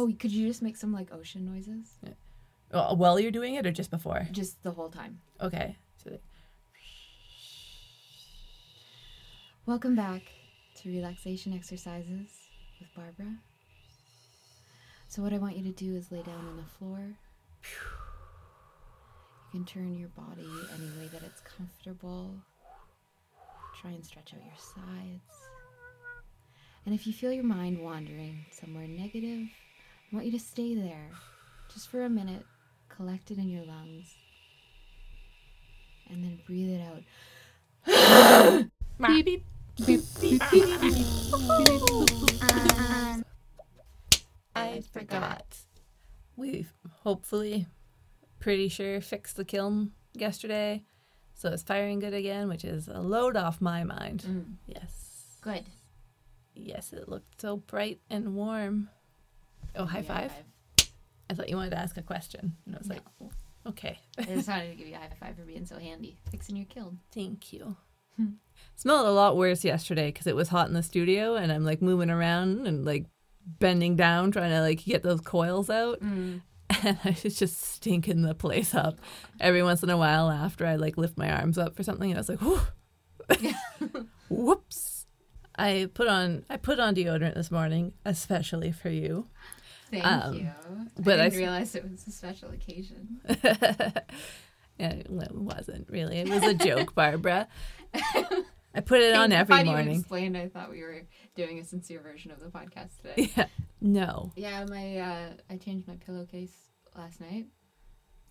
Oh, could you just make some like ocean noises? Uh, While you're doing it or just before? Just the whole time. Okay. So like, Welcome back to relaxation exercises with Barbara. So, what I want you to do is lay down on the floor. You can turn your body any way that it's comfortable. Try and stretch out your sides. And if you feel your mind wandering somewhere negative, I want you to stay there just for a minute, collect it in your lungs, and then breathe it out. beep, beep, beep, beep, beep, beep. I forgot. We've hopefully, pretty sure, fixed the kiln yesterday. So it's firing good again, which is a load off my mind. Mm, Yes. good. Yes, it looked so bright and warm. Oh, high you five. I thought you wanted to ask a question. And I was like, okay, I just wanted to give you a high five for being so handy, fixing your kiln. thank you. Hmm. Smelled a lot worse yesterday because it was hot in the studio and I'm like moving around and like bending down trying to like get those coils out. Mm. and I was just stinking the place up. Every once in a while, after I like lift my arms up for something, and I was like. "Whoops!" I put on I put on deodorant this morning, especially for you. Thank Um, you. but I I didn't s- realize it was a special occasion. it wasn't really. It was a joke, Barbara. I put it on I every thought you morning. explained. I thought we were doing a sincere version of the podcast today. Yeah. No. yeah, my uh, I changed my pillowcase last night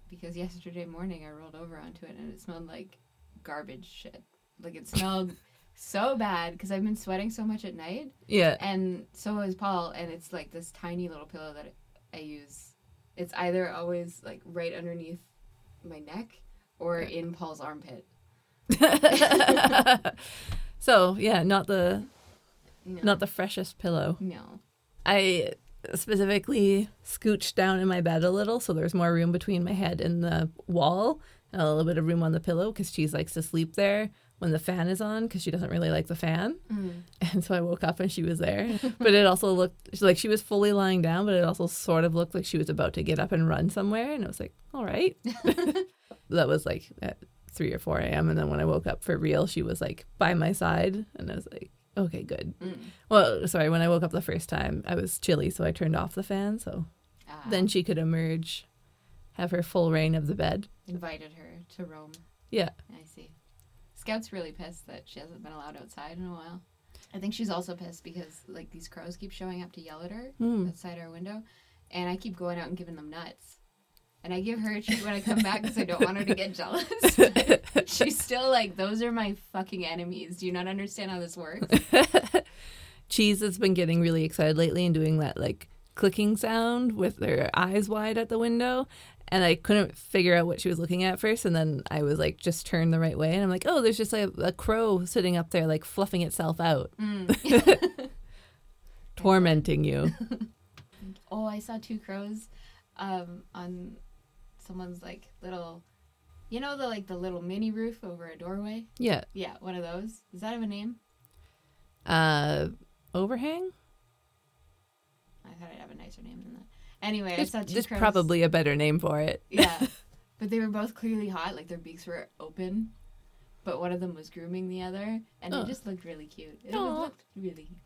because yesterday morning I rolled over onto it and it smelled like garbage shit. Like it smelled so bad because I've been sweating so much at night. Yeah. and so is Paul, and it's like this tiny little pillow that I use. It's either always like right underneath my neck or in Paul's armpit. so yeah, not the No, not the freshest pillow. no. I specifically scooched down in my bed a little so there's more room between my head and the wall and a little bit of room on the pillow because she likes to sleep there when the fan is on because she doesn't really like the fan. Mm. And so I woke up and she was there. but it also looked like she was fully lying down, but it also sort of looked like she was about to get up and run somewhere. And I was like, all right. that was like at 3 or 4 a.m. And then when I woke up for real, she was like by my side. And I was like, okay, good. Mm. Well, sorry, when I woke up the first time, I was chilly, so I turned off the fan. So Ah, then she could emerge, have her full reign of the bed. invited her to roam. Yeah. See. Scout's really pissed that she hasn't been allowed outside in a while. I think she's also pissed because like these crows keep showing up to yell at her Hmm. outside our window, and I keep going out and giving them nuts. And I give her a treat when I come back because I don't want her to get jealous. She's still like, those are my fucking enemies. Do you not understand how this works? Cheese has been getting really excited lately and doing that like clicking sound with their eyes wide at the window. And I couldn't figure out what she was looking at first. And then I was like, just turn the right way. And I'm like, oh, there's just like a crow sitting up there, like fluffing itself out, Mm. tormenting you. oh, I saw two crows um, on someone's like little, you know, the like the little mini roof over a doorway. Yeah. Yeah, one of those. Does that have a name? Uh, overhang? I thought I'd have a nicer name than that. Anyway, There's, I saw two there's crows. probably a better name for it. Yeah, but they were both clearly hot. Like their beaks were open, but one of them was grooming the other, and Oh. it just looked really cute. It Aw. looked really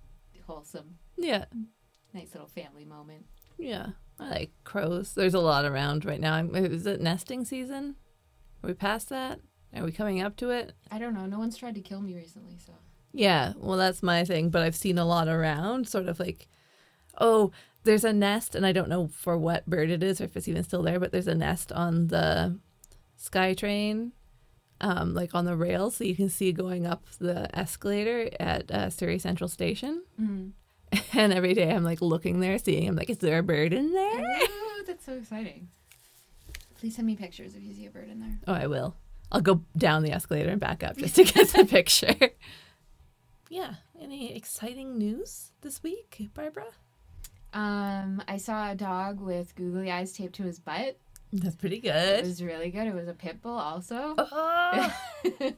wholesome. Yeah. Nice little family moment. Yeah. I like crows. There's a lot around right now. Is it nesting season? Are we past that? Are we coming up to it? I don't know. No one's tried to kill me recently, so Yeah, well, that's my thing, but I've seen a lot around, sort of like, oh, there's a nest, and I don't know for what bird it is or if it's even still there, but there's a nest on the SkyTrain, um, like on the rail, so you can see going up the escalator at uh, Surrey Central Station. mm. And every day I'm like looking there, seeing, I'm like, is there a bird in there? Ooh, that's so exciting. Please send me pictures if you see a bird in there. Oh, I will. I'll go down the escalator and back up just to get the picture. Yeah. Any exciting news this week, Barbara? Um, I saw a dog with googly eyes taped to his butt. That's pretty good. It was really good. It was a pit bull, also. Oh,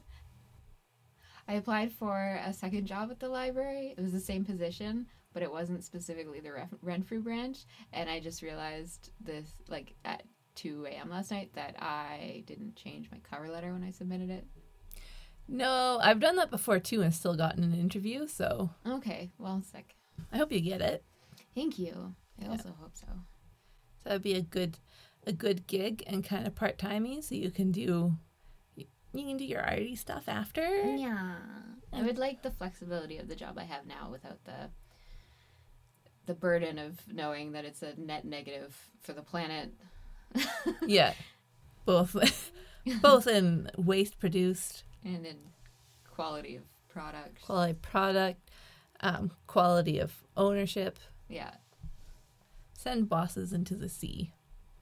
I applied for a second job at the library. It was the same position, but it wasn't specifically the Ref- Renfrew branch. And I just realized this, like, at 2 a.m. last night that I didn't change my cover letter when I submitted it. No, I've done that before too and still gotten an interview, so Okay, well, sick. I hope you get it. Thank you. I Yeah. also hope so. So that'd be a good a good gig and kind of part timey so you can do you can do your arty stuff after. Yeah. I would like the flexibility of the job I have now without the the burden of knowing that it's a net negative for the planet. Yeah. Both both in waste produced, and in quality of product. quality product, um, quality of ownership. Yeah. Send bosses into the sea.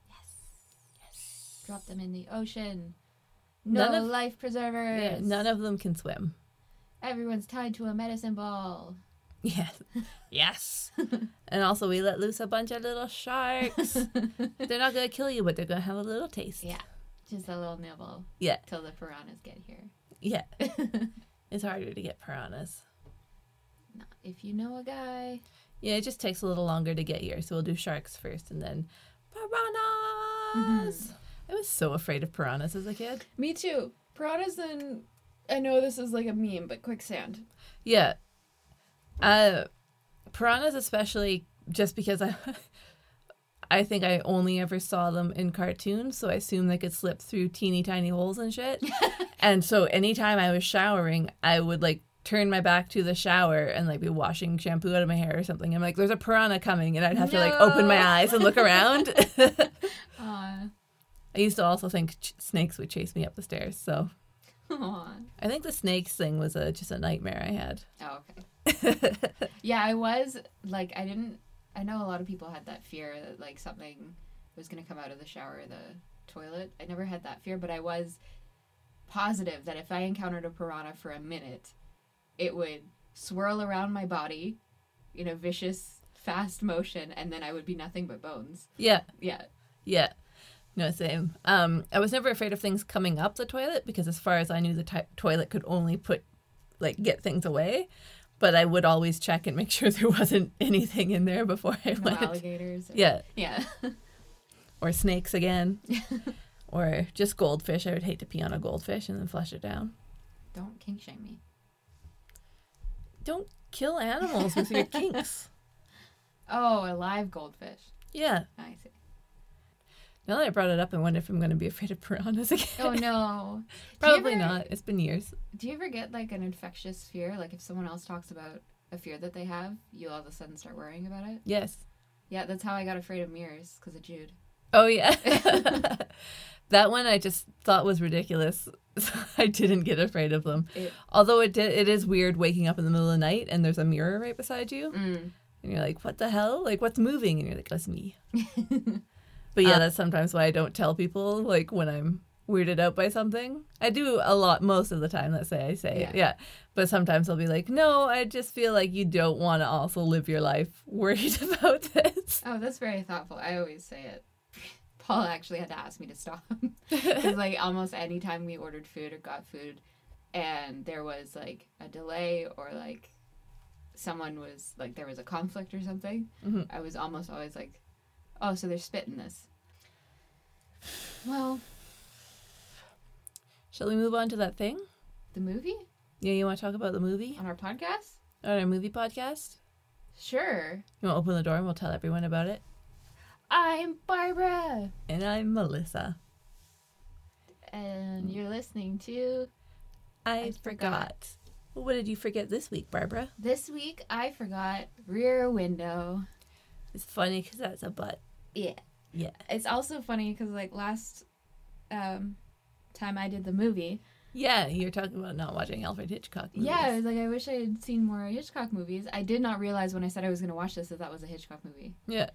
Yes. Yes. Drop them in the ocean. No None of- life preservers. Yeah, none of them can swim. Everyone's tied to a medicine ball. Yes. Yes. and also we let loose a bunch of little sharks. they're not gonna kill you, but they're gonna have a little taste. Yeah. Just a little nibble Yeah. till the piranhas get here. Yeah. it's harder to get piranhas. Not if you know a guy. Yeah, it just takes a little longer to get here. So we'll do sharks first and then piranhas. I was so afraid of piranhas as a kid. Me too. Piranhas and I know this is like a meme, but quicksand. Yeah. Uh piranhas especially just because I I think I only ever saw them in cartoons, so I assumed they could slip through teeny tiny holes and shit. and so anytime I was showering, I would like turn my back to the shower and like be washing shampoo out of my hair or something. I'm like, there's a piranha coming, and I'd have to like open my eyes and look around. I used to also think ch- snakes would chase me up the stairs, so Aw. I think the snakes thing was a just a nightmare I had. Oh, okay. yeah, I was like, I didn't. I know a lot of people had that fear that like something was gonna come out of the shower or the toilet. I never had that fear, but I was positive that if I encountered a piranha for a minute, it would swirl around my body in a vicious, fast motion, and then I would be nothing but bones. Yeah, Yeah. yeah. No, same. Um, I was never afraid of things coming up the toilet because, as far as I knew, the ti toilet could only put, like, get things away. But I would always check and make sure there wasn't anything in there before I No went. alligators. or- Yeah, Yeah. or snakes again, or just goldfish. I would hate to pee on a goldfish and then flush it down. Don't kink shame me. Don't kill animals with your kinks. Oh, a live goldfish. Yeah. I see. Now that I brought it up, I wonder if I'm going to be afraid of piranhas again. Oh no. Probably ever- not. It's been years. Do you ever get like an infectious fear? Like if someone else talks about a fear that they have, you all of a sudden start worrying about it? Yes. Yeah, that's how I got afraid of mirrors because of Jude. Oh yeah. that one I just thought was ridiculous. So I didn't get afraid of them. It, Although it did, it is weird waking up in the middle of the night and there's a mirror right beside you, mm. and you're like, "What the hell? Like, what's moving?" And you're like, "That's me." But yeah, Uh, that's sometimes why I don't tell people like when I'm weirded out by something. I do a lot most of the time. Let's say I say Yeah. it, yeah. But sometimes I'll be like, "No, I just feel like you don't want to also live your life worried about this." Oh, that's very thoughtful. I always say it. Paul actually had to ask me to stop because like almost any time we ordered food or got food, and there was like a delay or like someone was like there was a conflict or something, Mhm. I was almost always like, "Oh, so they're spitting this." Well, Shall we move on to that thing? the movie Yeah, you want to talk about the movie on our podcast? on our movie podcast? Sure. You want to open the door and we'll tell everyone about it? I'm Barbara, And I'm Melissa. and you're listening to. I, I forgot. forgot. Well, what did you forget this week, Barbara? This week I forgot Rear Window. It's funny because that's a butt. Yeah. Yeah. It's also funny because like last um, time I did the movie, Yeah, you're talking about not watching Alfred Hitchcock. Movies. yeah, I was like I wish I had seen more Hitchcock movies. I did not realize when I said I was going to watch this that that was a Hitchcock movie. Yeah.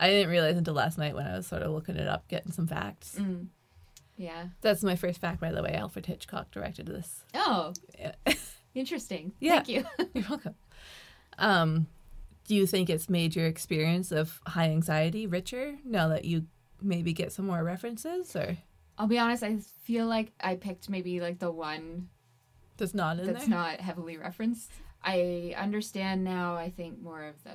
I didn't realize until last night when I was sort of looking it up, getting some facts. Mm. Yeah. That's my first fact, by the way. Alfred Hitchcock directed this. Oh, Yeah. interesting. Yeah. Thank you. You're welcome. Um, do you think it's made your experience of high anxiety richer now that you maybe get some more references, or I'll be honest. I feel like I picked maybe like the one just not in that's there? not heavily referenced. I understand now. I think more of the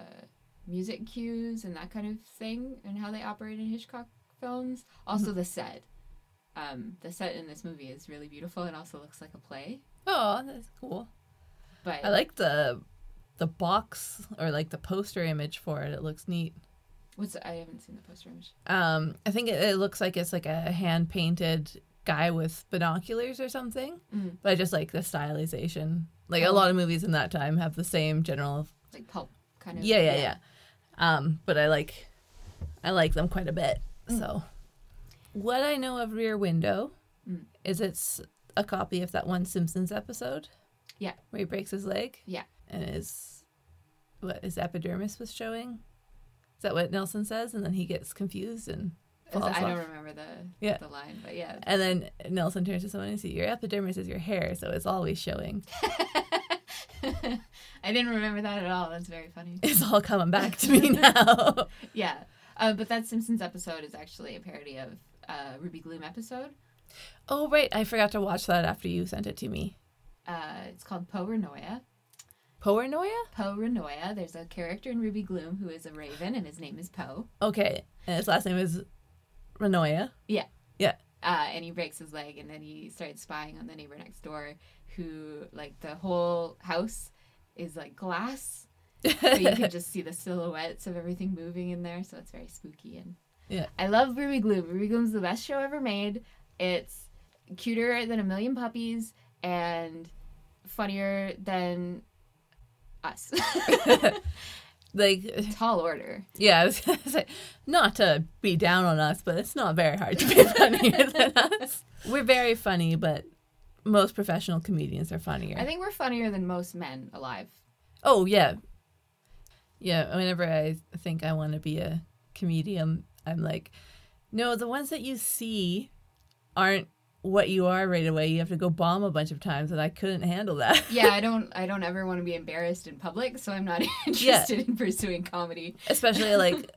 music cues and that kind of thing, and how they operate in Hitchcock films. Also, the set. Um, the set in this movie is really beautiful and also looks like a play. Oh, that's cool. But I like the the box or like the poster image for it. It looks neat. what's I haven't seen the poster image. Um, I think it, it looks like it's like a hand painted guy with binoculars or something. Mhm. But I just like the stylization. Like a Oh. lot of movies in that time have the same general. Like pulp kind of. Yeah, yeah, yeah. Um, but I like, I like them quite a bit. Mm. So, what I know of Rear Window Mm. is it's a copy of that one Simpsons episode. Yeah. Where he breaks his leg. Yeah. And his what his epidermis was showing. Is that what Nelson says? And then he gets confused and falls I don't remember the Yeah. the line, but yeah. And then Nelson turns to someone and says, "Your epidermis is your hair, so it's always showing. I didn't remember that at all. That's very funny. It's all coming back to me now." Yeah. Uh, but that Simpsons episode is actually a parody of uh, Ruby Gloom episode. oh right, I forgot to watch that after you sent it to me. Uh, it's called Po Renoya. Paranoia? Po Renoya. There's a character in Ruby Gloom who is a raven, and his name is Poe. Okay, and his last name is Renoia. Yeah. Yeah. Uh, and he breaks his leg, and then he starts spying on the neighbor next door, who like the whole house is like glass, so you can just see the silhouettes of everything moving in there. So it's very spooky and Yeah. I love Ruby Gloom. Ruby Gloom's the best show ever made. It's cuter than a million puppies and funnier than us. like, Tall order. yeah, I was gonna say, not to be down on us, but it's not very hard to be funnier than us. We're very funny, but most professional comedians are funnier. I think we're funnier than most men alive. Oh yeah, yeah. Whenever I think I want to be a comedian, I'm like, no, the ones that you see aren't what you are right away. You have to go bomb a bunch of times, and I couldn't handle that. Yeah, I don't I don't ever want to be embarrassed in public, so I'm not interested in pursuing comedy. Especially like.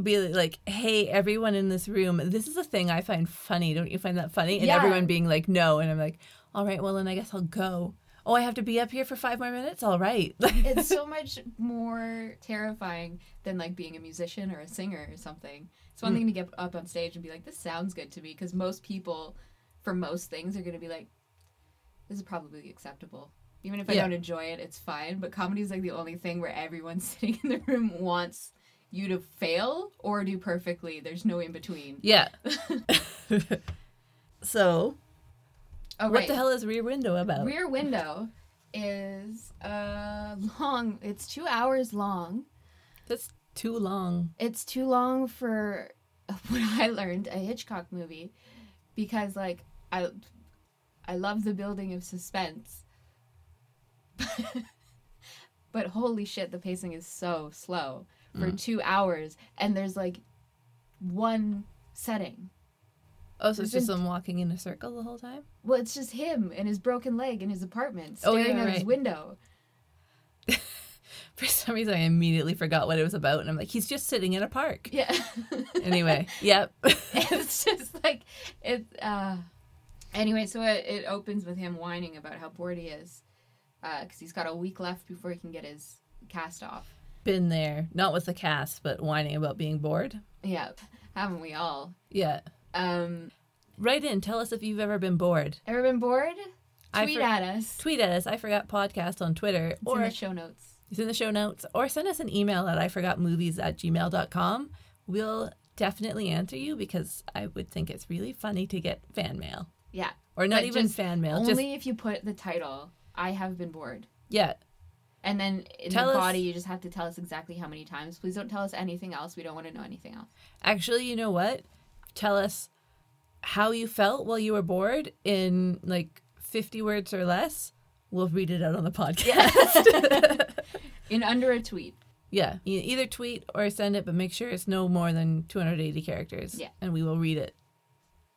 Be like, hey, everyone in this room, this is a thing I find funny. Don't you find that funny? And Yeah. everyone being like, no. And I'm like, all right, well, then I guess I'll go. Oh, I have to be up here for five more minutes? All right. It's so much more terrifying than like being a musician or a singer or something. It's one hmm. thing to get up on stage and be like, "This sounds good to me," because most people, for most things, are going to be like, "This is probably acceptable." Even if I Yeah. don't enjoy it, it's fine. But comedy is like the only thing where everyone sitting in the room wants you to fail or do perfectly. There's no in between. yeah. so, Oh, what right. the hell is Rear Window about? Rear Window is uh long. It's two hours long. That's too long. it's too long for what I learned a Hitchcock movie because like I I love the building of suspense. but holy shit, the pacing is so slow for 2 hours and there's like one setting. Oh, so it's just him walking in a circle the whole time? Well, it's just him and his broken leg in his apartment Oh, staring yeah, out his window. For some reason, I immediately forgot what it was about, and I'm like, he's just sitting in a park. Yeah. Anyway, yep. it's just like it uh anyway so it, it opens with him whining about how bored he is because he's got a week left before he can get his cast off Been there, not with the cast, but whining about being bored. yeah haven't we all Yeah. Um Write in, tell us if you've ever been bored. ever been bored? Tweet for- at us. Tweet at us, I Forgot Podcast on Twitter, it's or in the show notes. It's in the show notes, or send us an email at iforgotmovies at gmail.com. We'll definitely answer you because I would think it's really funny to get fan mail. yeah. Or not even fan mail, only just, if you put the title i have been bored. Yeah. and then in Tell the us- body you just have to tell us exactly how many times. Please don't tell us anything else. We don't want to know anything else. Actually, you know what? Tell us how you felt while you were bored in like 50 words or less. We'll read it out on the podcast. in under a tweet Yeah, either tweet or send it, but make sure it's no more than 280 characters. Yeah. And we will read it.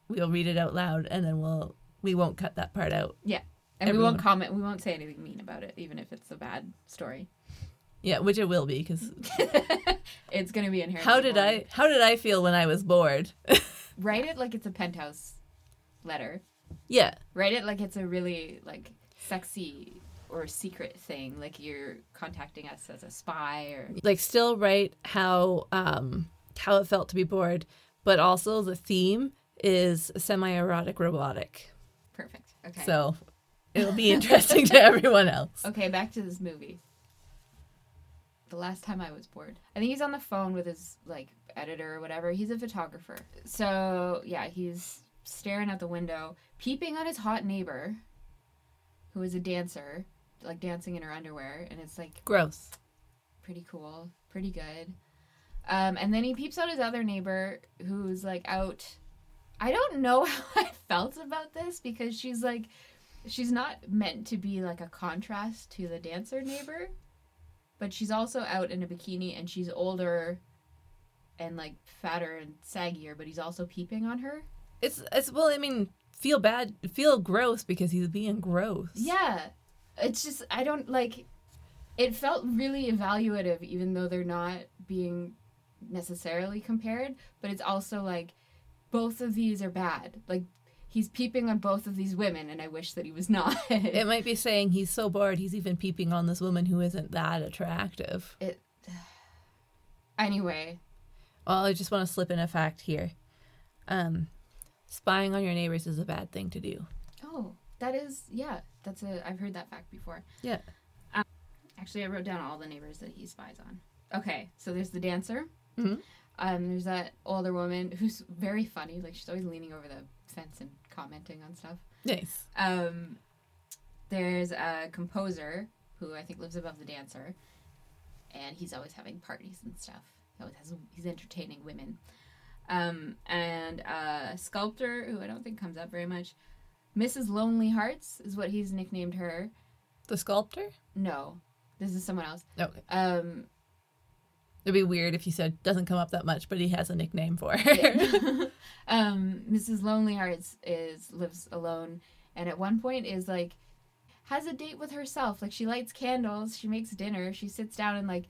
We'll read it out loud and then we'll we won't cut that part out. Yeah. And we won't comment. We won't say anything mean about it, even if it's a bad story. Yeah, which it will be cuz It's going to be inherently. how did boring. I how did I feel when I was bored? write it like it's a penthouse letter? yeah. Write it like it's a really like sexy or secret thing, like you're contacting us as a spy or Like still write how um how it felt to be bored, but also the theme is semi-erotic robotic. perfect. Okay. So it'll be interesting to everyone else. Okay, back to this movie. The last time I was bored. I think he's on the phone with his like editor or whatever. He's a photographer. So, yeah, he's staring out the window, peeping on his hot neighbor who is a dancer, like dancing in her underwear, and it's like Gross. pretty cool, pretty good. Um, and then he peeps out his other neighbor who's like out. I don't know how I felt about this because she's like, she's not meant to be like a contrast to the dancer neighbor, but she's also out in a bikini and she's older and like fatter and saggier, but he's also peeping on her. It's it's well, I mean, feel bad, feel gross because he's being gross. Yeah. It's just I don't like it felt really evaluative even though they're not being necessarily compared, but it's also like both of these are bad. Like he's peeping on both of these women and I wish that he was not. It might be saying he's so bored he's even peeping on this woman who isn't that attractive. it Anyway, Well, I just want to slip in a fact here. Um, spying on your neighbors is a bad thing to do. oh, that is yeah, that's a I've heard that fact before. Yeah. Actually, I wrote down all the neighbors that he spies on. Okay, so there's the dancer. Mhm. Um, there's that older woman who's very funny. Like she's always leaning over the fence and commenting on stuff. Nice. Um, there's a composer who I think lives above the dancer, and he's always having parties and stuff. He always has he's entertaining women. Um, and a sculptor who I don't think comes up very much. Mrs. Lonely Hearts is what he's nicknamed her. The sculptor? No, this is someone else. Okay. Um, It'd be weird if you said doesn't come up that much, but he has a nickname for her. Yeah. um, Mrs. Lonely Hearts is lives alone, and at one point is like has a date with herself. Like she lights candles, she makes dinner, she sits down and like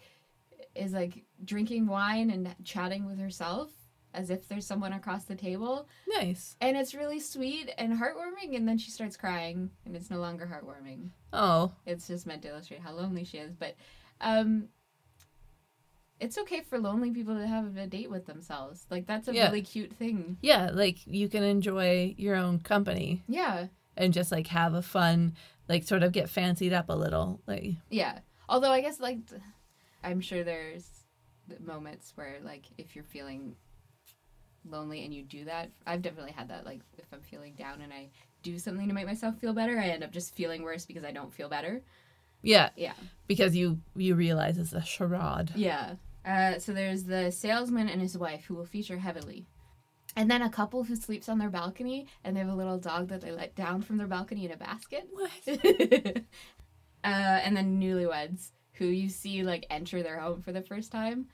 is like drinking wine and chatting with herself as if there's someone across the table, nice. and it's really sweet and heartwarming. And then she starts crying, and it's no longer heartwarming. Oh, It's just meant to illustrate how lonely she is, but um. It's okay for lonely people to have a date with themselves. Like that's a Yeah. really cute thing. yeah. Like you can enjoy your own company Yeah. and just like have a fun, like sort of get fancied up a little. Like, Yeah. Although I guess like I'm sure there's moments where like if you're feeling lonely and you do that, I've definitely had that like if I'm feeling down and I do something to make myself feel better, I end up just feeling worse because I don't feel better. yeah, Yeah. because you you realize it's a charade. Yeah. Uh, so there's the salesman and his wife who will feature heavily. And then a couple who sleeps on their balcony and they have a little dog that they let down from their balcony in a basket. What? uh, and then newlyweds who you see like enter their home for the first time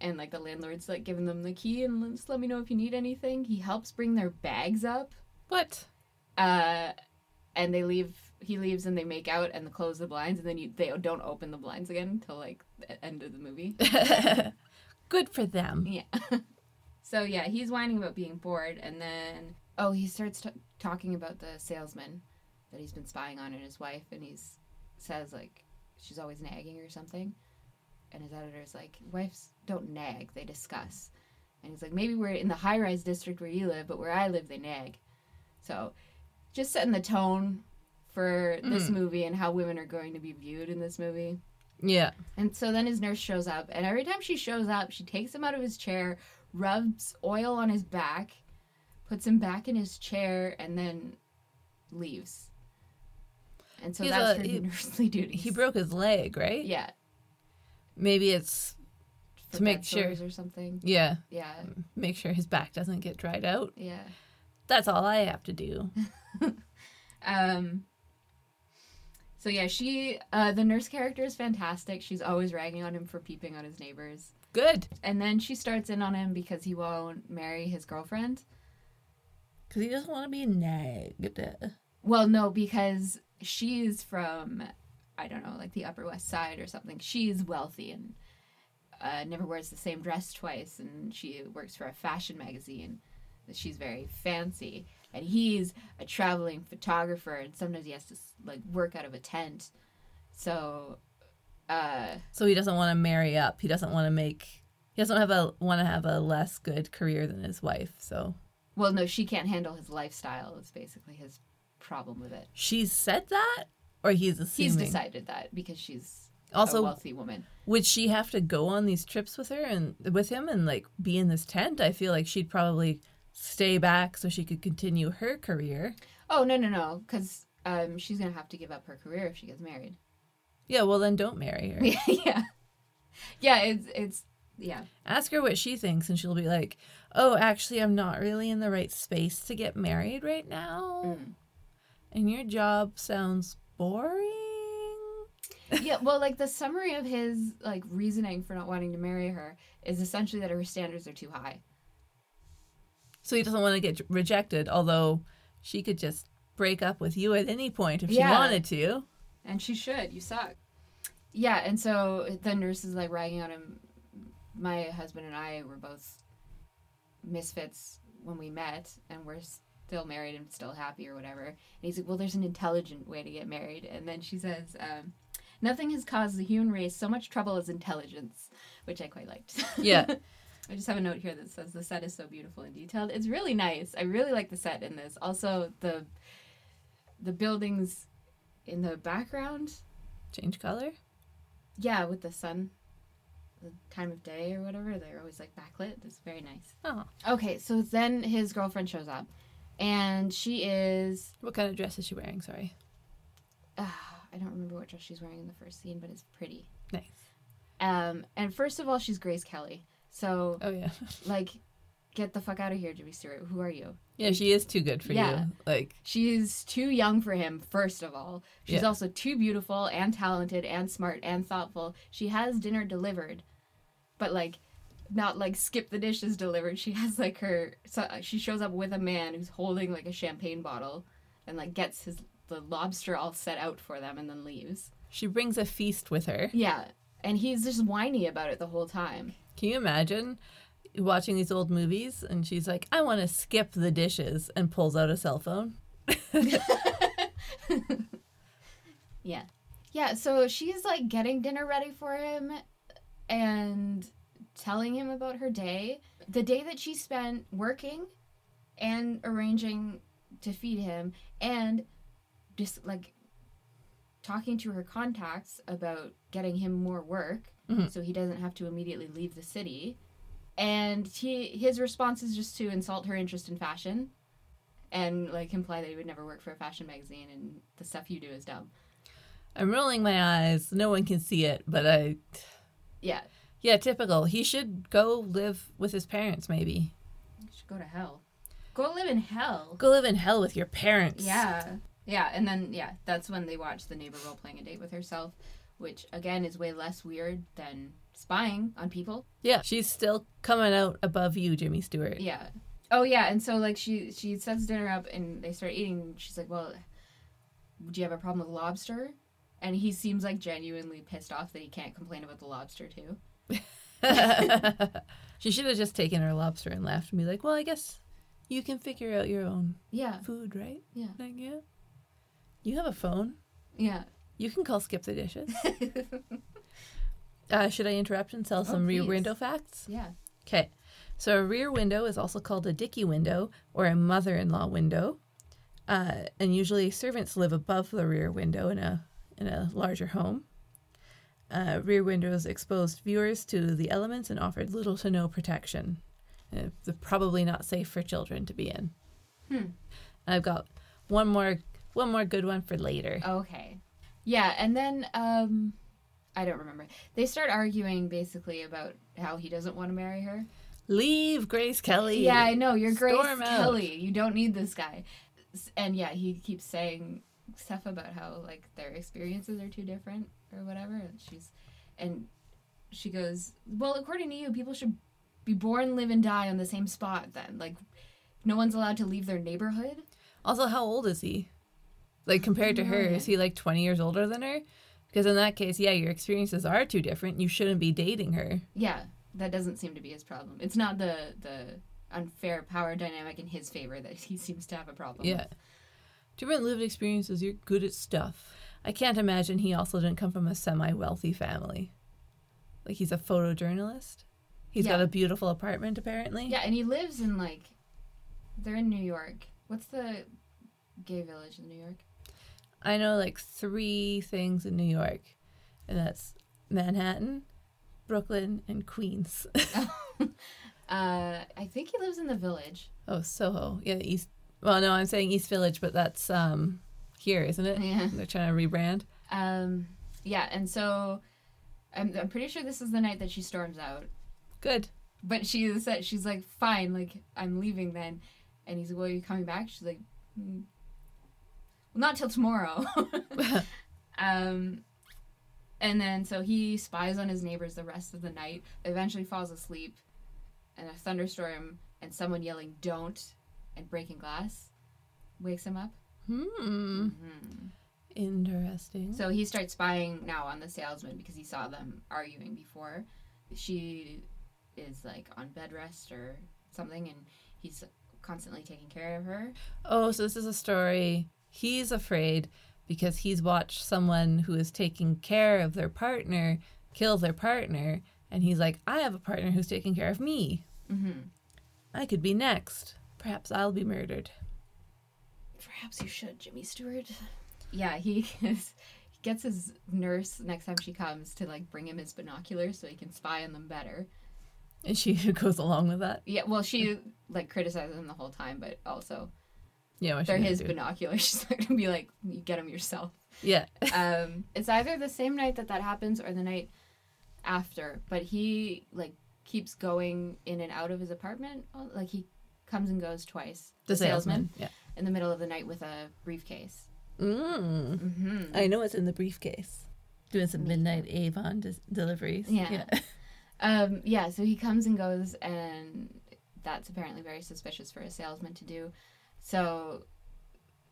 and like the landlord's like giving them the key and just let me know if you need anything he helps bring their bags up What? uh, and they leave he leaves and they make out and they close the blinds and then you, they don't open the blinds again until like the end of the movie. Good for them. yeah. So yeah he's whining about being bored and then oh he starts t- talking about the salesman that he's been spying on and his wife and he's says like she's always nagging or something. And his editor's like wives don't nag they discuss. And he's like maybe we're in the high rise district where you live but where i live they nag. So just setting the tone for this movie and how women are going to be viewed in this movie Yeah. and so then his nurse shows up, and every time she shows up, she takes him out of his chair, rubs oil on his back, puts him back in his chair, and then leaves. And so He's that's a- her he- nursely duties. He broke his leg, right? Yeah. Maybe it's for To make sure. or something. yeah, Yeah. make sure his back doesn't get dried out. Yeah. That's all I have to do. Um. So yeah, she uh, the nurse character is fantastic. She's always ragging on him for peeping on his neighbors, Good, and then she starts in on him because he won't marry his girlfriend. because he doesn't want to be nagged. Well, no, because she's from, I don't know, like the Upper West Side or something. She's wealthy and uh, never wears the same dress twice, and she works for a fashion magazine. She's very fancy. And he's a traveling photographer, and sometimes he has to like work out of a tent. So, uh, So he doesn't want to marry up. He doesn't want to make. He doesn't have a want to have a less good career than his wife. So well, no, she can't handle his lifestyle. Is basically his problem with it. she's said that, or he's assuming. He's decided that because she's also a wealthy woman. would she have to go on these trips with her and with him and like be in this tent? I feel like she'd probably stay back so she could continue her career. Oh no, no, no, because um, she's gonna have to give up her career if she gets married. Yeah, well then don't marry her. yeah, yeah. It's it's yeah. Ask her what she thinks, and she'll be like, "Oh, actually, I'm not really in the right space to get married right now, Mm. and your job sounds boring." yeah, well, like the summary of his like reasoning for not wanting to marry her is essentially that her standards are too high. So he doesn't want to get rejected, although she could just break up with you at any point if she wanted to. And she should. You suck. Yeah, and so the nurse is like ragging on him. My husband and I were both misfits when we met, and we're still married and still happy or whatever. And he's like, Well, there's an intelligent way to get married. And then she says, um, Nothing has caused the human race so much trouble as intelligence, which I quite liked. Yeah. I just have a note here that says the set is so beautiful and detailed. It's really nice. I really like the set in this. Also, the the buildings in the background Change color. yeah, with the sun, the time of day or whatever, they're always like backlit. It's very nice. Oh, Okay, so then his girlfriend shows up, and she is. what kind of dress is she wearing? Sorry. Uh, I don't remember what dress she's wearing in the first scene, but it's pretty. Nice. Um, and first of all, she's Grace Kelly. So, Oh yeah. like, get the fuck out of here, Jimmy Stewart. Who are you? Yeah, she is too good for Yeah. you. Like, She's too young for him, first of all. She's Yeah. also too beautiful and talented and smart and thoughtful. She has dinner delivered, but like, not like skip the dishes delivered. She has like her. So uh, she shows up with a man who's holding like a champagne bottle, and like gets his the lobster all set out for them, and then leaves. she brings a feast with her. Yeah, and he's just whiny about it the whole time. Can you imagine watching these old movies and she's like, I want to skip the dishes and pulls out a cell phone? Yeah. Yeah, so she's like getting dinner ready for him and telling him about her day. The day that she spent working and arranging to feed him and just like talking to her contacts about getting him more work Mhm. so he doesn't have to immediately leave the city. And he his response is just to insult her interest in fashion and like imply that he would never work for a fashion magazine and the stuff you do is dumb. I'm rolling my eyes. No one can see it, but I. Yeah, Yeah, typical. He should go live with his parents, maybe. you should go to hell. Go live in hell. Go live in hell with your parents. Yeah. Yeah, and then yeah, that's when they watch the neighbor role playing a date with herself, which again is way less weird than spying on people. Yeah, she's still coming out above you, Jimmy Stewart. Yeah. Oh yeah, and so like she she sets dinner up and they start eating. She's like, "Well, do you have a problem with lobster?" And he seems like genuinely pissed off that he can't complain about the lobster too. she should have just taken her lobster and laughed and be like, well, I guess you can figure out your own Yeah. food, right? Yeah. Like, yeah. You have a phone. Yeah. You can call Skip the Dishes. Uh, should I interrupt and tell some rear window facts? yeah. Okay. So a rear window is also called a dicky window or a mother-in-law window. Uh, and usually servants live above the rear window in a in a larger home. Uh, rear windows exposed viewers to the elements and offered little to no protection. Uh, they're probably not safe for children to be in. Hmm. I've got one more one more good one for later. Okay. Yeah, and then um I don't remember. They start arguing basically about how he doesn't want to marry her. Leave Grace Kelly. Yeah, I know. You're Grace out. Kelly. You don't need this guy. And yeah, he keeps saying stuff about how like their experiences are too different or whatever. And she's and she goes, "Well, according to you, people should be born, live, and die on the same spot. Then, like, no one's allowed to leave their neighborhood." Also, how old is he? Like compared to her, is he like 20 years older than her? Because in that case, yeah, your experiences are too different. You shouldn't be dating her. Yeah, that doesn't seem to be his problem. It's not the the unfair power dynamic in his favor that he seems to have a problem Yeah. Different lived experiences, you're good at stuff. I can't imagine he also didn't come from a semi wealthy family. Like he's a photojournalist. He's got a beautiful apartment apparently. Yeah, and he lives in like they're in New York. What's the gay village in New York? I know like three things in New York, and that's Manhattan, Brooklyn, and Queens. Uh, I think he lives in the village. oh, Soho. Yeah, East. Well, no, I'm saying East Village, but that's um here, isn't it? Yeah. They're trying to rebrand. Um, yeah, and so I'm, I'm pretty sure this is the night that she storms out. Good. But she said she's like, fine, like I'm leaving then. And he's like, well, are you coming back? She's like, "Mm, not till tomorrow. um, and then so he spies on his neighbors the rest of the night. Eventually falls asleep, and a thunderstorm and someone yelling "Don't" and breaking glass wakes him up. Hmm. Interesting. So he starts spying now on the salesman because he saw them arguing before. She is like on bed rest or something, and he's constantly taking care of her. Oh, so this is a story. He's afraid because he's watched someone who is taking care of their partner kill their partner, and he's like, I have a partner who's taking care of me. Mm-hmm. I could be next. Perhaps I'll be murdered. Perhaps you should, Jimmy Stewart. Yeah, he is. He gets his nurse next time she comes to like bring him his binoculars so he can spy on them better. And she goes along with that. Yeah, well, she like criticizes him the whole time, but also Yeah, what they're his do? binoculars. She's not gonna be like, you get them yourself. Yeah. um, it's either the same night that that happens or the night after. But he like keeps going in and out of his apartment. Like he comes and goes twice. The salesman. Yeah. in the middle of the night with a briefcase. Mm. Mm-hmm. I know it's in the briefcase. Doing some midnight Avon des- deliveries. Yeah. Um, yeah. So he comes and goes, and that's apparently very suspicious for a salesman to do. So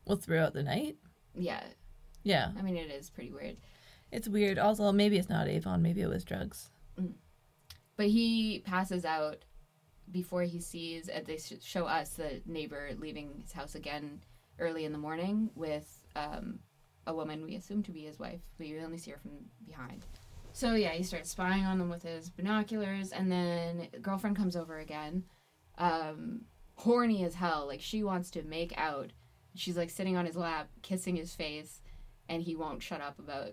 well, throughout the night. yeah, Yeah. I mean it is pretty weird. It's weird. Also, maybe it's not Avon. Maybe it was drugs. But he passes out before he sees, and they sh- show us the neighbor leaving his house again early in the morning with um, a woman we assume to be his wife. We only see her from behind. So yeah, he starts spying on them with his binoculars, and then girlfriend comes over again, um, horny as hell. Like she wants to make out. She's like sitting on his lap, kissing his face, and he won't shut up about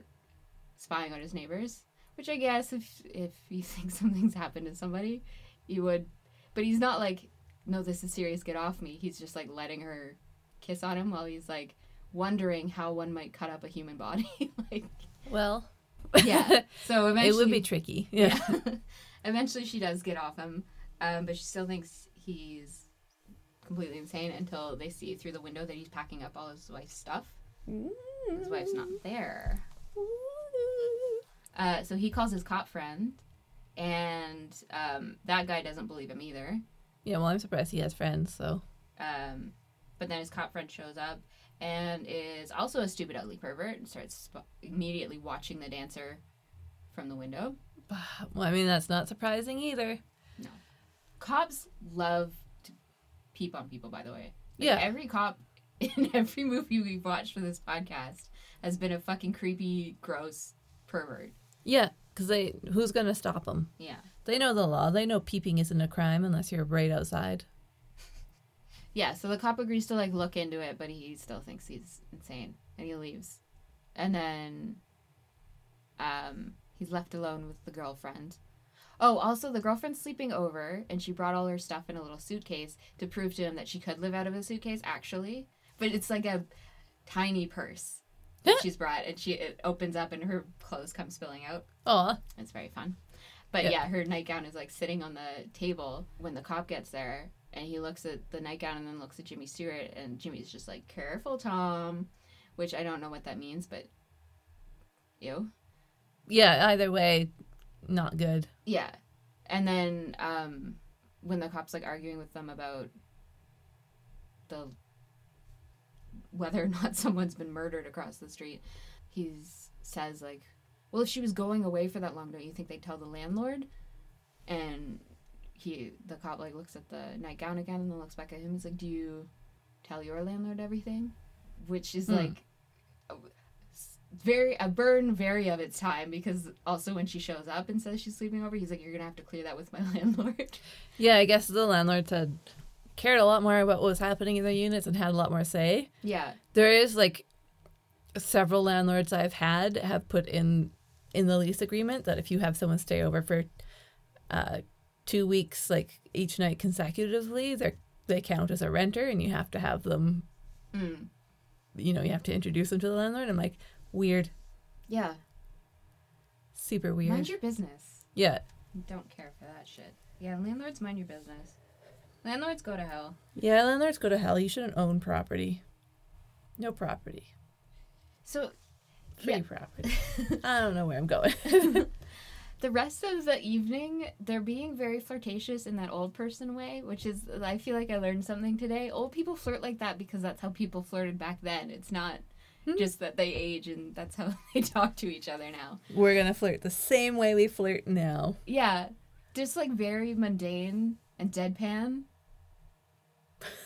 spying on his neighbors. Which I guess if if you think something's happened to somebody, you would. But he's not like, no, this is serious. Get off me. He's just like letting her kiss on him while he's like wondering how one might cut up a human body. like, Well, yeah. So eventually, it would be tricky. Yeah. eventually, she does get off him, um, but she still thinks he's completely insane until they see through the window that he's packing up all his wife's stuff. His wife's not there. Uh, so he calls his cop friend, and um, that guy doesn't believe him either. Yeah, well, I'm surprised he has friends, so. Um, but then his cop friend shows up and is also a stupid, ugly pervert and starts sp- immediately watching the dancer from the window. Well, I mean, that's not surprising either. No. Cops love peep on people, by the way. Like, Yeah. Every cop in every movie we've watched for this podcast has been a fucking creepy, gross pervert. Yeah, because they who's gonna stop them? Yeah. They know the law. They know peeping isn't a crime unless you're right outside. Yeah, so the cop agrees to like look into it, but he still thinks he's insane and he leaves. And then um he's left alone with the girlfriend. Oh, also the girlfriend's sleeping over and she brought all her stuff in a little suitcase to prove to him that she could live out of a suitcase actually. But it's like a tiny purse that she's brought and she it opens up and her clothes come spilling out. Oh, It's very fun. But Yeah. yeah. her nightgown is like sitting on the table when the cop gets there and he looks at the nightgown and then looks at Jimmy Stewart and Jimmy's just like, Careful, Tom which I don't know what that means, but ew. yeah. Either way, not good. Yeah. And then um when the cop's like arguing with them about the whether or not someone's been murdered across the street, he says like, "Well, if she was going away for that long, don't you think they'd tell the landlord?" And he the cop like looks at the nightgown again and then looks back at him. He's like, "Do you tell your landlord everything?" Which is Hmm. like very a burn very of its time because also when she shows up and says she's sleeping over, he's like, "You're gonna have to clear that with my landlord." Yeah, I guess the landlord had cared a lot more about what was happening in their units and had a lot more say. yeah, There is like several landlords I've had have put in in the lease agreement that if you have someone stay over for uh, two weeks, like each night consecutively, they they count as a renter, and you have to have them. mm. You know, you have to introduce them to the landlord. I'm like, weird, yeah. super weird. Mind your business. yeah, Don't care for that shit. Yeah, landlords mind your business. Landlords go to hell. yeah. Landlords go to hell. You shouldn't own property. No property. So Free Yeah. property. I don't know where I'm going. the rest of the evening, they're being very flirtatious in that old person way, which is I feel like I learned something today. Old people flirt like that because that's how people flirted back then. It's not Hmm. just that they age and that's how they talk to each other now. We're gonna flirt the same way we flirt now. Yeah, just like very mundane and deadpan.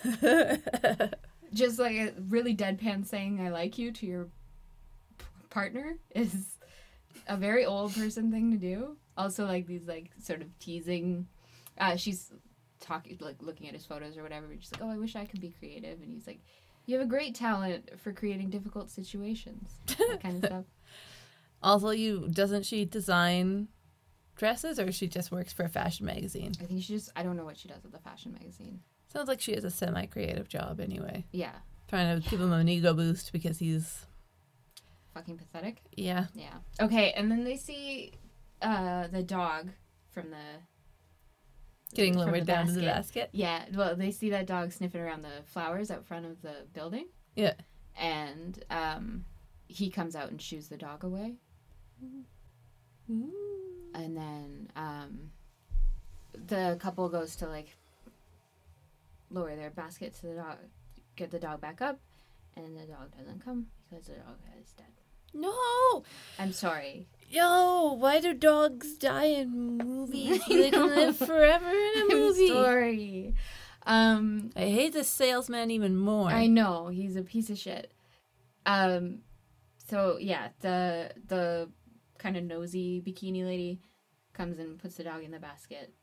just like a really deadpan saying "I like you" to your p- partner is a very old person thing to do. Also, like these like sort of teasing. Uh, she's talking like looking at his photos or whatever. And she's like, "Oh, I wish I could be creative," and he's like, "You have a great talent for creating difficult situations." That kind of stuff. Also, you doesn't she design dresses or she just works for a fashion magazine? I think she just I don't know what she does at the fashion magazine. Sounds like she has a semi-creative job anyway. Yeah, Trying to give him an ego boost because he's fucking pathetic. yeah. Yeah. Okay, and then they see uh the dog from the Getting lowered down to the basket. Yeah, well, they see that dog sniffing around the flowers out front of the building. Yeah. And um he comes out and shoos the dog away. And then um the couple goes to like lower their basket to the dog get the dog back up and the dog doesn't come because the dog is dead. No, I'm sorry. Yo, why do dogs die in movies? They can live forever in a I'm movie. sorry. Um I hate the salesman even more. I know he's a piece of shit. Um, so yeah, the the kind of nosy bikini lady comes and puts the dog in the basket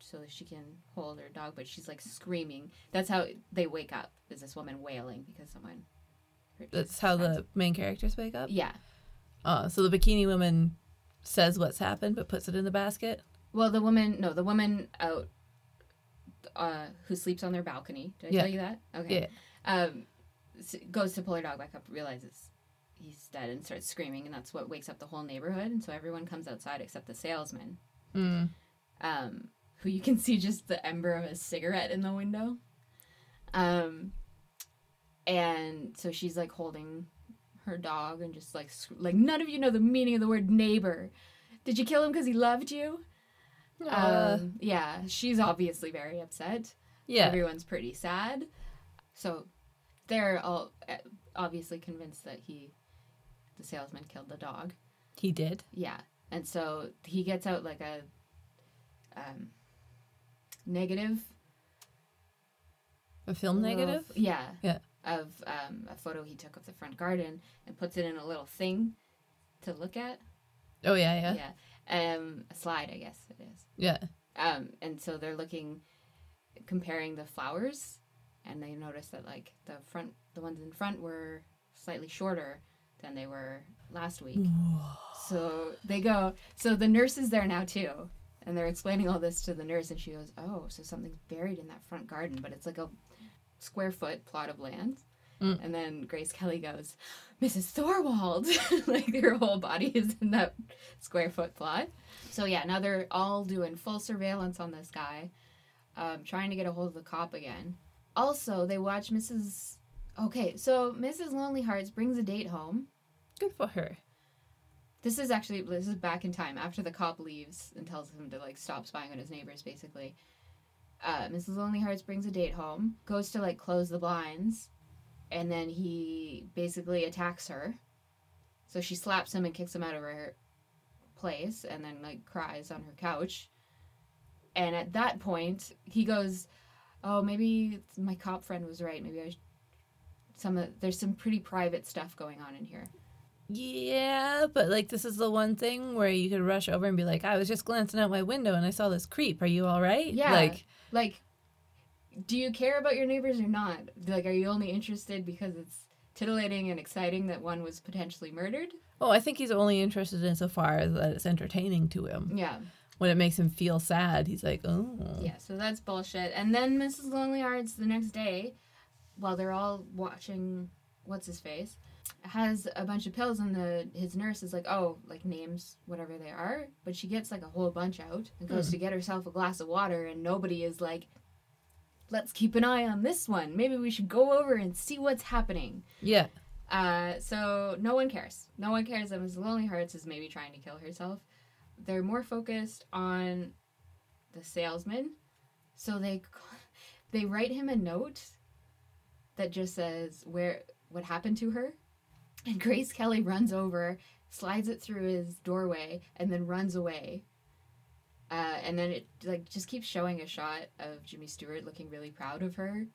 so she can hold her dog, but she's like screaming. That's how they wake up. Is this woman wailing because someone? That's how the main characters wake up. yeah. Oh, so the bikini woman says what's happened but puts it in the basket. Well, the woman, no, the woman out, uh, who sleeps on their balcony. Did I Yeah. tell you that? Okay. Um, s- goes to pull her dog back up, realizes he's dead, and starts screaming, and that's what wakes up the whole neighborhood. And so everyone comes outside except the salesman, Mm. um, who you can see just the ember of a cigarette in the window. Um, and so she's like holding her dog and just like like none of you know the meaning of the word neighbor. Did you kill him because he loved you? Uh, Um, yeah, she's obviously very upset. yeah. Everyone's pretty sad. So they're all uh, obviously convinced that he, the salesman, killed the dog. He did. Yeah. And so he gets out like a um, negative. A film negative? Yeah. Yeah. Of um, a photo he took of the front garden and puts it in a little thing to look at. Oh yeah, yeah. Yeah. Um, a slide, I guess it is. Yeah. Um, and so they're looking, comparing the flowers, and they notice that like the front, the ones in front were slightly shorter than they were last week. So they go. So the nurse is there now too, and they're explaining all this to the nurse, and she goes, "Oh, so something's buried in that front garden, but it's like a square foot plot of land." Mm. And then Grace Kelly goes, "Mrs. Thorwald," like her whole body is in that square foot plot. So yeah, now they're all doing full surveillance on this guy, um, trying to get a hold of the cop again. Also, they watch Mrs. Okay, so Mrs. Lonely Hearts brings a date home. Good for her. This is actually this is back in time after the cop leaves and tells him to like stop spying on his neighbors. Basically, uh, Mrs. Lonely Hearts brings a date home, goes to like close the blinds, and then he basically attacks her. So she slaps him and kicks him out of her place, and then like cries on her couch. and at that point, he goes, "Oh, maybe my cop friend was right. Maybe I sh- some of, there's some pretty private stuff going on in here." Yeah, but like this is the one thing where you could rush over and be like, I was just glancing out my window and I saw this creep. Are you all right? Yeah. Like, Like, do you care about your neighbors or not? Like, are you only interested because it's titillating and exciting that one was potentially murdered? oh, I think he's only interested in so far as that it's entertaining to him. Yeah. When it makes him feel sad, he's like, oh. Yeah, so that's bullshit. And then Mrs. Lonely Hearts the next day, while they're all watching what's his face, has a bunch of pills and the his nurse is like, oh, like names whatever they are, but she gets like a whole bunch out and goes to get herself a glass of water and nobody is like let's keep an eye on this one. Maybe we should go over and see what's happening. Yeah. Uh, so no one cares. No one cares that Mrs. Lonely Hearts is maybe trying to kill herself. They're more focused on the salesman. So they they write him a note that just says where what happened to her. And Grace Kelly runs over, slides it through his doorway, and then runs away. Uh, and then it like just keeps showing a shot of Jimmy Stewart looking really proud of her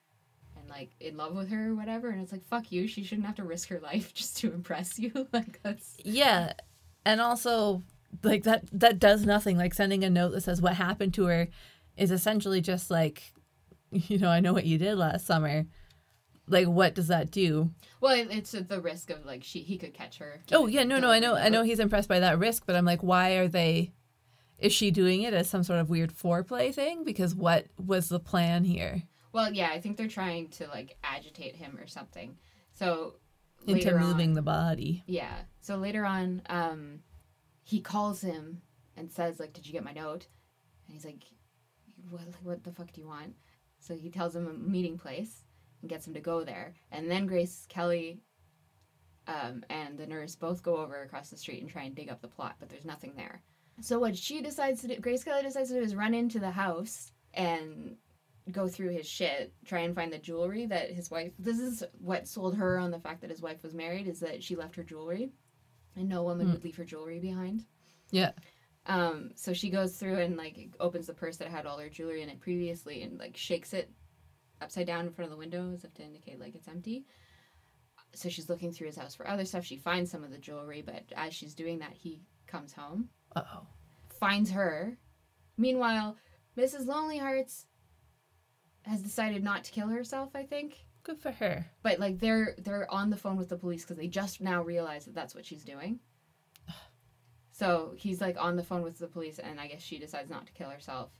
and like in love with her or whatever and it's like fuck you she shouldn't have to risk her life just to impress you like that's Yeah. And also, like that that does nothing. Like sending a note that says what happened to her is essentially just like, you know, I know what you did last summer. Like, what does that do? well it's at the risk of like she he could catch her Oh yeah, no, no, I know, I know he's impressed by that risk, but I'm like, why are they? Is she doing it as some sort of weird foreplay thing? Because what was the plan here? well yeah i think they're trying to like agitate him or something so Into moving on- the body. yeah so later on um he calls him and says like did you get my note and he's like what, what the fuck do you want so he tells him a meeting place and gets him to go there and then grace kelly um, and the nurse both go over across the street and try and dig up the plot but there's nothing there so what she decides to do grace kelly decides to do is run into the house and go through his shit try and find the jewelry that his wife this is what sold her on the fact that his wife was married is that she left her jewelry and no woman Hmm. would leave her jewelry behind Yeah. um, so she goes through and like opens the purse that had all her jewelry in it previously and like shakes it upside down in front of the window as if to indicate like it's empty. So she's looking through his house for other stuff. She finds some of the jewelry, but as she's doing that, he comes home, Uh oh. finds her. Meanwhile, Mrs. Lonely Hearts has decided not to kill herself. I think, Good for her. but like they're they're on the phone with the police because they just now realize that that's what she's doing. So he's like on the phone with the police, and I guess she decides not to kill herself.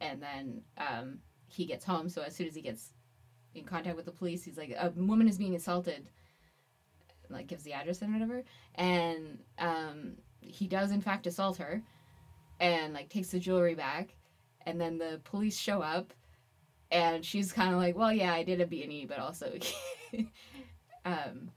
And then um, he gets home. So as soon as he gets in contact with the police, he's like, "A woman is being assaulted." Like gives the address and whatever, and um, he does in fact assault her, and like takes the jewelry back, and then the police show up, and she's kind of like, "Well, yeah, I did a B and E, but also, um,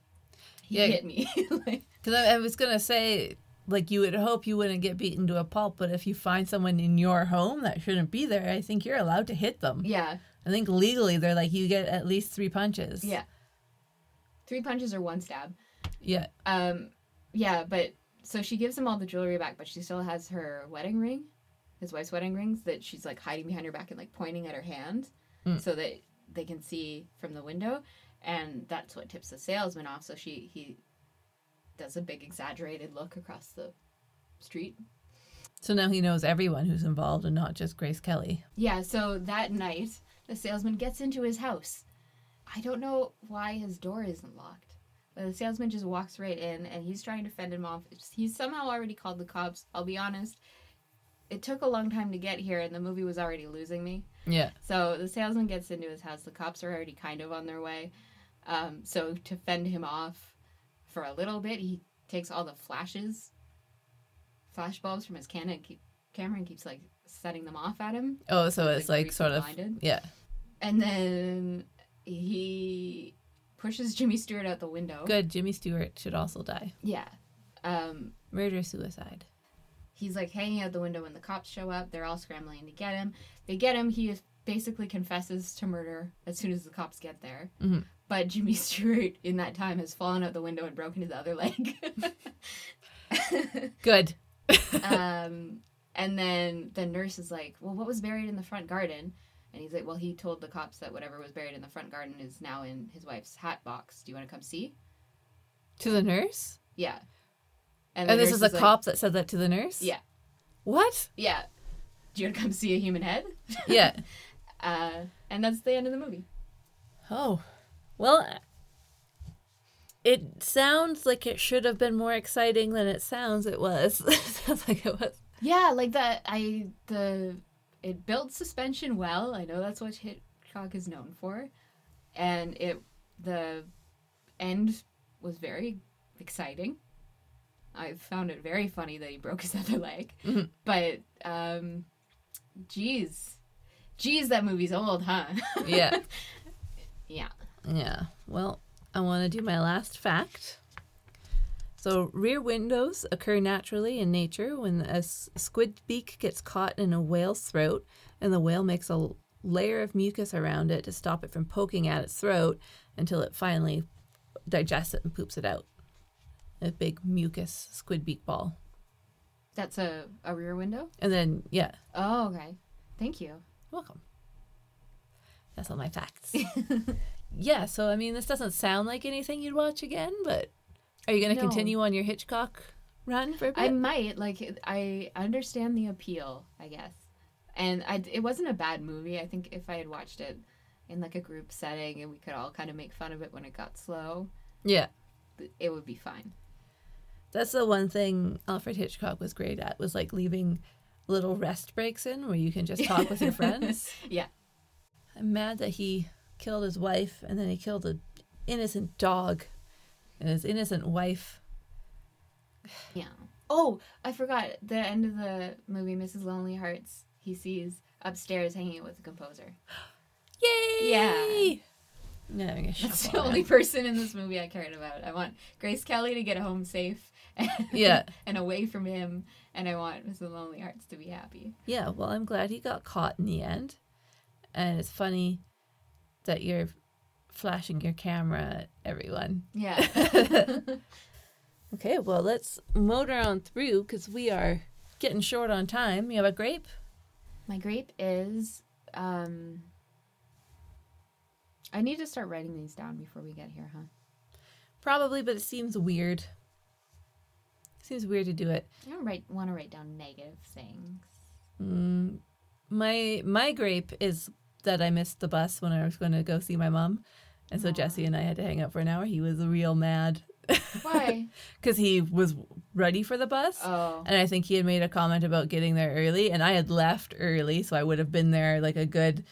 he Yeah. hit me." like, Because I, I was gonna say, like, you would hope you wouldn't get beaten to a pulp, but if you find someone in your home that shouldn't be there, I think you're allowed to hit them. yeah, I think legally they're like you get at least three punches. yeah. Three punches or one stab. Yeah. Um, yeah, but so she gives him all the jewelry back, but she still has her wedding ring, his wife's wedding rings that she's like hiding behind her back and like pointing at her hand Mm. so that they can see from the window, and that's what tips the salesman off. So she he does a big exaggerated look across the street. So now he knows everyone who's involved and not just Grace Kelly. Yeah, so that night the salesman gets into his house. I don't know why his door isn't locked. But the salesman just walks right in and he's trying to fend him off. He's somehow already called the cops. I'll be honest. It took a long time to get here and the movie was already losing me. Yeah. So the salesman gets into his house. The cops are already kind of on their way. Um, so to fend him off for a little bit, he takes all the flashes, flash bulbs from his Canon keep, camera and keeps like setting them off at him. Oh, so it's Like, like sort of blinded? yeah. And then he pushes Jimmy Stewart out the window. Good. Jimmy Stewart should also die. Yeah. Um, Murder suicide. he's like hanging out the window when the cops show up. They're all scrambling to get him. They get him. He basically confesses to murder as soon as the cops get there. Mhm. But Jimmy Stewart, in that time, has fallen out the window and broken his other leg. Good. um, And then the nurse is like, "Well, what was buried in the front garden?" And he's like, "Well, he told the cops that whatever was buried in the front garden is now in his wife's hat box. Do you want to come see?" To the nurse? Yeah. And, the this is a like, cop that said that to the nurse? Yeah. What? Yeah. Do you want to come see a human head? Yeah. Uh, and that's the end of the movie. oh. Well, it sounds like it should have been more exciting than it sounds it was. sounds like it was. Yeah, like that. I the it built suspension well. I know that's what Hitchcock is known for, and it the end was very exciting. I found it very funny that he broke his other leg, Mhm. but um, geez, geez, that movie's old, huh? Yeah. yeah. Yeah. Well, I want to do my last fact. So, rear windows occur naturally in nature when a squid beak gets caught in a whale's throat and the whale makes a layer of mucus around it to stop it from poking at its throat until it finally digests it and poops it out. A big mucus squid beak ball. That's a, a rear window. And then, yeah, Oh, okay. Thank you. welcome. That's all my facts. yeah, so I mean, this doesn't sound like anything you'd watch again, but are you going to No. continue on your Hitchcock run for a bit? I might like. I understand the appeal, I guess, and I, it wasn't a bad movie. I think if I had watched it in like a group setting and we could all kind of make fun of it when it got slow, yeah, it would be fine. that's the one thing Alfred Hitchcock was great at was like leaving little rest breaks in where you can just talk with your friends. Yeah. I'm mad that he killed his wife and then he killed an innocent dog and his innocent wife. Yeah. Oh, I forgot the end of the movie, Mrs. Lonely Hearts. He sees upstairs hanging out with the composer. Yay! Yeah. No, I'm gonna That's the up. only person in this movie I cared about. I want Grace Kelly to get home safe. And, Yeah. and away from him, and I want Mrs. Lonely Hearts to be happy. Yeah, well, I'm glad he got caught in the end. And it's funny that you're flashing your camera at everyone. Yeah. Okay, well, let's motor on through because we are getting short on time. You have a grape? My grape is. Um, I need to start writing these down before we get here, huh? Probably, but it seems weird. Seems weird to do it. I don't write want to write down negative things. Mm, my my grape is that I missed the bus when I was going to go see my mom, and so Aw. Jesse and I had to hang out for an hour. He was real mad Why? because he was ready for the bus. oh, And I think he had made a comment about getting there early, and I had left early, so I would have been there like a good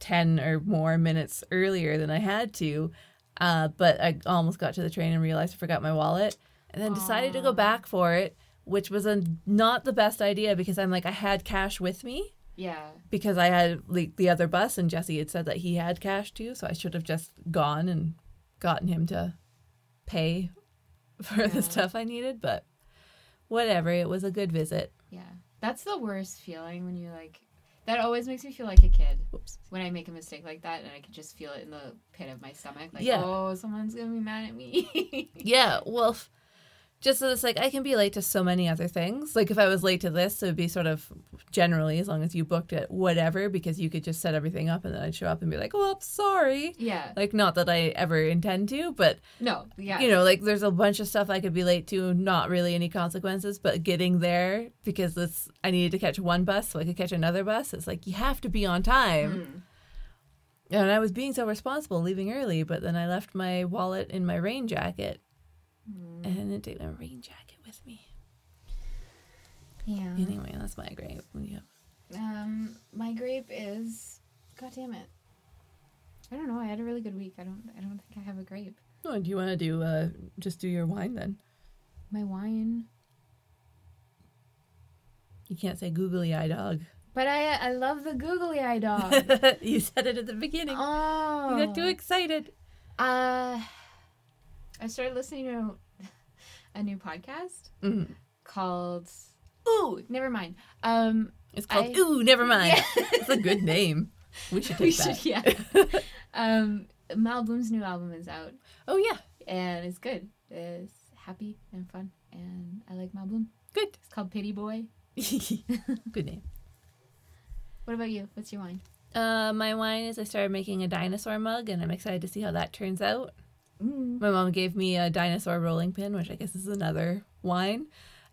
10 or more minutes earlier than I had to. Uh, but I almost got to the train and realized I forgot my wallet, and then decided to go back for it, which was a, not the best idea because I'm like, I had cash with me yeah. because I had like the other bus, and Jesse had said that he had cash too, so I should have just gone and gotten him to pay for Yeah. the stuff I needed, but whatever. It was a good visit. Yeah. That's the worst feeling when you like. That always makes me feel like a kid Whoops. when I make a mistake like that, and I can just feel it in the pit of my stomach. Like, Yeah. oh, someone's gonna be mad at me. Yeah, well, f- just so it's like I can be late to so many other things. Like if I was late to this, it would be sort of generally as long as you booked it, whatever, because you could just set everything up and then I'd show up and be like, "Oh, I'm sorry." yeah. Like not that I ever intend to, but No. Yeah. you know, like there's a bunch of stuff I could be late to, not really any consequences, but getting there because this I needed to catch one bus so I could catch another bus. It's like you have to be on time. Mm. And I was being so responsible leaving early, but then I left my wallet in my rain jacket Mm. and I take my rain jacket with me. Yeah. Anyway, that's my grape. Yeah. Um, my grape is. God damn it. I don't know. I had a really good week. I don't. I don't think I have a grape. Oh, do you want to do uh just do your wine then? My wine. You can't say googly eye dog. But I I love the googly eye dog. you said it at the beginning. oh. You got too excited. Uh, I started listening to a new podcast Mhm. called. Ooh, never mind. Um, It's called I- Ooh, never mind. Yeah. it's a good name. We should we take that. should, yeah. um, Mal Blum's new album is out, Oh yeah, and it's good. It's happy and fun, and I like Mal Blum. good. It's called Pity Boy. Good name. What about you? What's your wine? Uh, my wine is I started making a dinosaur mug, and I'm excited to see how that turns out. Mm. My mom gave me a dinosaur rolling pin, which I guess is another wine,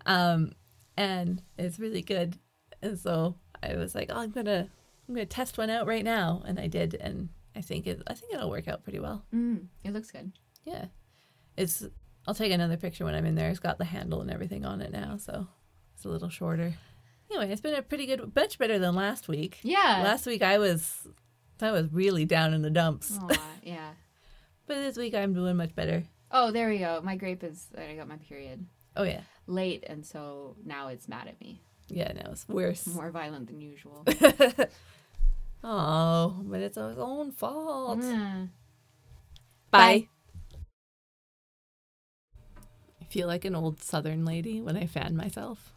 um, and it's really good. And so I was like, "Oh, I'm gonna, I'm gonna test one out right now," and I did, and I think it, I think it'll work out pretty well. Mm. It looks good. Yeah, it's. I'll take another picture when I'm in there. It's got the handle and everything on it now, so it's a little shorter. Anyway, it's been a pretty good, much better than last week. Yeah. Last week I was, I was really down in the dumps, Aw, yeah. But this week I'm doing much better. Oh, there we go. My grape is. I got my period Oh yeah, late, and so now it's mad at me. yeah. No, it's worse. More violent than usual. Oh, but it's his own fault. Mm. Bye. I feel like an old southern lady when I fan myself.